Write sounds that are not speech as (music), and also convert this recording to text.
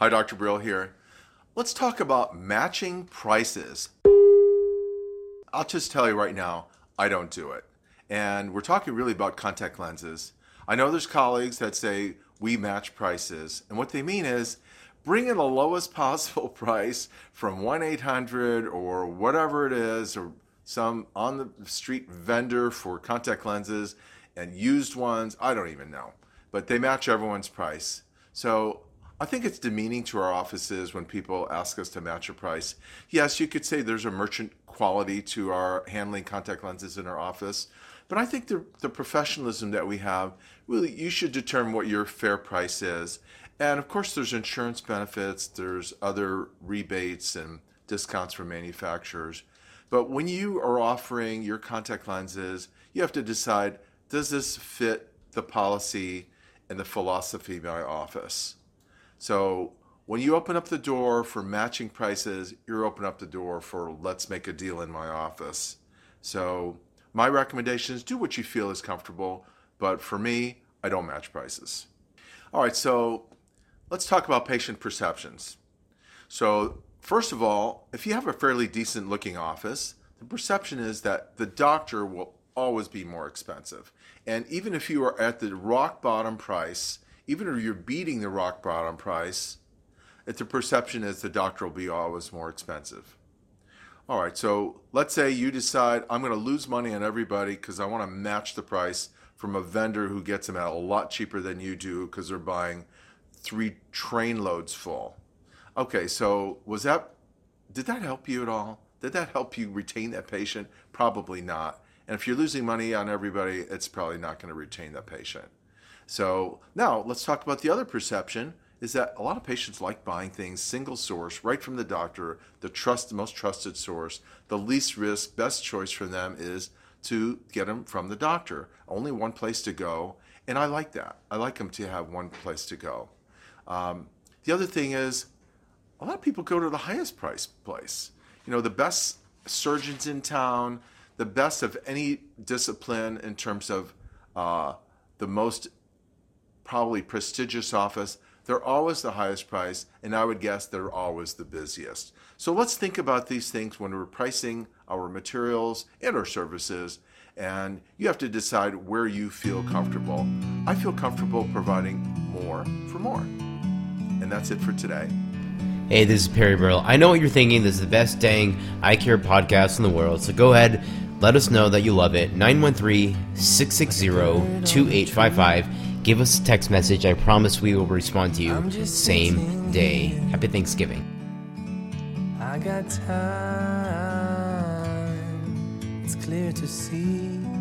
Hi, Dr. Brill here. Let's talk about matching prices. I'll just tell you right now, I don't do it. And we're talking really about contact lenses. I know there's colleagues that say we match prices. And what they mean is bring in the lowest (laughs) possible price from 1 800 or whatever it is, or some on the street vendor for contact lenses and used ones. I don't even know. But they match everyone's price. So I think it's demeaning to our offices when people ask us to match a price. Yes, you could say there's a merchant quality to our handling contact lenses in our office, but I think the, the professionalism that we have, really, you should determine what your fair price is. And of course, there's insurance benefits, there's other rebates and discounts from manufacturers. But when you are offering your contact lenses, you have to decide does this fit the policy and the philosophy of my office? So when you open up the door for matching prices, you're opening up the door for let's make a deal in my office. So my recommendation is do what you feel is comfortable, but for me, I don't match prices. All right, so let's talk about patient perceptions. So First of all, if you have a fairly decent looking office, the perception is that the doctor will always be more expensive. And even if you are at the rock bottom price, even if you're beating the rock bottom price, the perception is the doctor will be always more expensive. All right, so let's say you decide I'm going to lose money on everybody because I want to match the price from a vendor who gets them at a lot cheaper than you do because they're buying three train loads full. Okay, so was that, did that help you at all? Did that help you retain that patient? Probably not. And if you're losing money on everybody, it's probably not going to retain that patient. So now let's talk about the other perception is that a lot of patients like buying things single source right from the doctor, the trust, the most trusted source, the least risk, best choice for them is to get them from the doctor. Only one place to go, and I like that. I like them to have one place to go. Um, the other thing is a lot of people go to the highest price place. You know, the best surgeons in town, the best of any discipline in terms of uh, the most probably prestigious office. They're always the highest price, and I would guess they're always the busiest. So let's think about these things when we're pricing our materials and our services, and you have to decide where you feel comfortable. I feel comfortable providing more for more. And that's it for today. Hey, this is Perry Burrell. I know what you're thinking. This is the best dang eye care podcast in the world. So go ahead, let us know that you love it. 913 660 2855. Give us a text message. I promise we will respond to you same day. Happy Thanksgiving. I got time. It's clear to see.